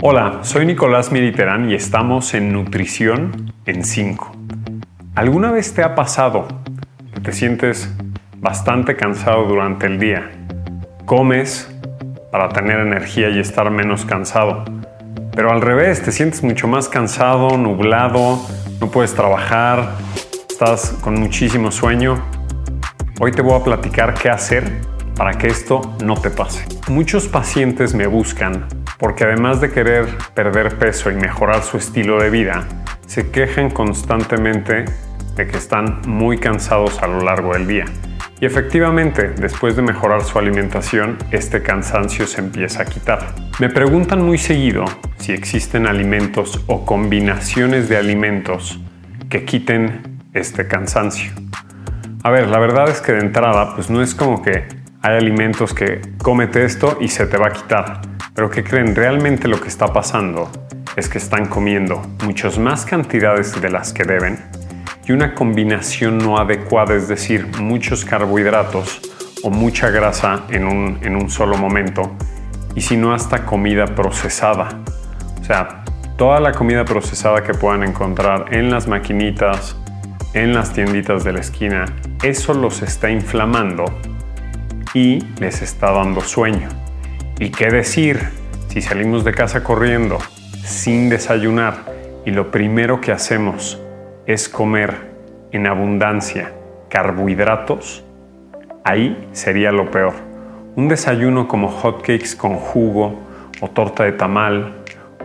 Hola, soy Nicolás Militerán y estamos en Nutrición en 5. ¿Alguna vez te ha pasado que te sientes bastante cansado durante el día? Comes para tener energía y estar menos cansado. Pero al revés, te sientes mucho más cansado, nublado, no puedes trabajar, estás con muchísimo sueño. Hoy te voy a platicar qué hacer para que esto no te pase. Muchos pacientes me buscan porque además de querer perder peso y mejorar su estilo de vida, se quejan constantemente de que están muy cansados a lo largo del día. Y efectivamente, después de mejorar su alimentación, este cansancio se empieza a quitar. Me preguntan muy seguido si existen alimentos o combinaciones de alimentos que quiten este cansancio. A ver, la verdad es que de entrada, pues no es como que hay alimentos que cómete esto y se te va a quitar. Pero ¿qué creen? Realmente lo que está pasando es que están comiendo muchas más cantidades de las que deben y una combinación no adecuada, es decir, muchos carbohidratos o mucha grasa en un, en un solo momento y si no hasta comida procesada. O sea, toda la comida procesada que puedan encontrar en las maquinitas, en las tienditas de la esquina, eso los está inflamando y les está dando sueño. ¿Y qué decir si salimos de casa corriendo sin desayunar y lo primero que hacemos es comer en abundancia carbohidratos? Ahí sería lo peor. Un desayuno como hotcakes con jugo o torta de tamal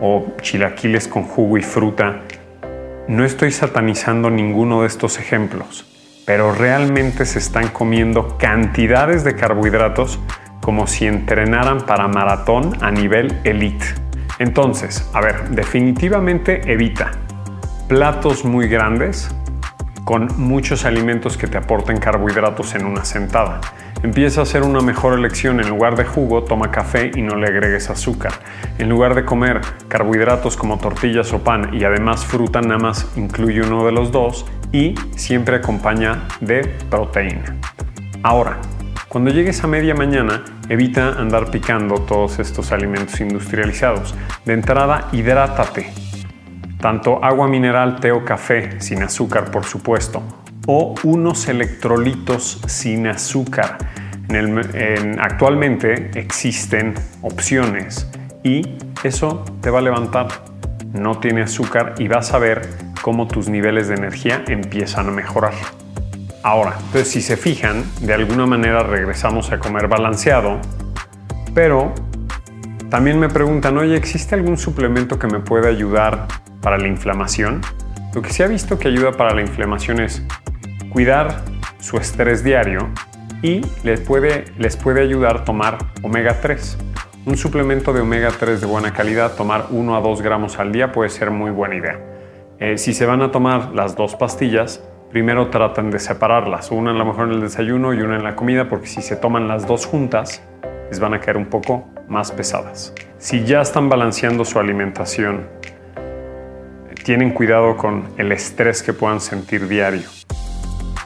o chilaquiles con jugo y fruta. No estoy satanizando ninguno de estos ejemplos, pero realmente se están comiendo cantidades de carbohidratos como si entrenaran para maratón a nivel elite. Entonces, a ver, definitivamente evita platos muy grandes con muchos alimentos que te aporten carbohidratos en una sentada. Empieza a hacer una mejor elección. En lugar de jugo, toma café y no le agregues azúcar. En lugar de comer carbohidratos como tortillas o pan y además fruta, nada más incluye uno de los dos y siempre acompaña de proteína. Ahora, cuando llegues a media mañana, evita andar picando todos estos alimentos industrializados. De entrada, hidrátate. Tanto agua mineral, té o café, sin azúcar por supuesto, o unos electrolitos sin azúcar. actualmente existen opciones y eso te va a levantar. No tiene azúcar y vas a ver cómo tus niveles de energía empiezan a mejorar. Ahora, entonces si se fijan, de alguna manera regresamos a comer balanceado, pero también me preguntan, oye, ¿existe algún suplemento que me pueda ayudar para la inflamación? Lo que se ha visto que ayuda para la inflamación es cuidar su estrés diario y les puede, les puede ayudar tomar omega 3. Un suplemento de omega 3 de buena calidad, tomar 1 a 2 gramos al día puede ser muy buena idea. Eh, si se van a tomar las dos pastillas, primero tratan de separarlas, una a lo mejor en el desayuno y una en la comida, porque si se toman las dos juntas, les van a caer un poco más pesadas. Si ya están balanceando su alimentación, tienen cuidado con el estrés que puedan sentir diario,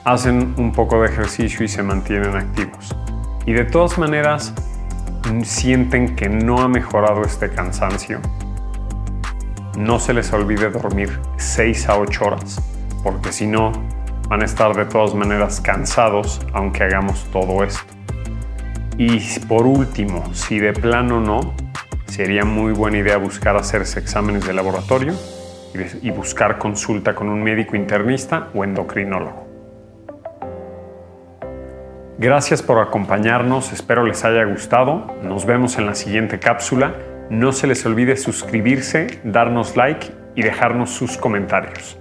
hacen un poco de ejercicio y se mantienen activos. Y de todas maneras, sienten que no ha mejorado este cansancio, no se les olvide dormir 6 a 8 horas, porque si no, van a estar de todas maneras cansados aunque hagamos todo esto. Y por último, si de plano no, sería muy buena idea buscar hacerse exámenes de laboratorio y buscar consulta con un médico internista o endocrinólogo. Gracias por acompañarnos, espero les haya gustado. Nos vemos en la siguiente cápsula. No se les olvide suscribirse, darnos like y dejarnos sus comentarios.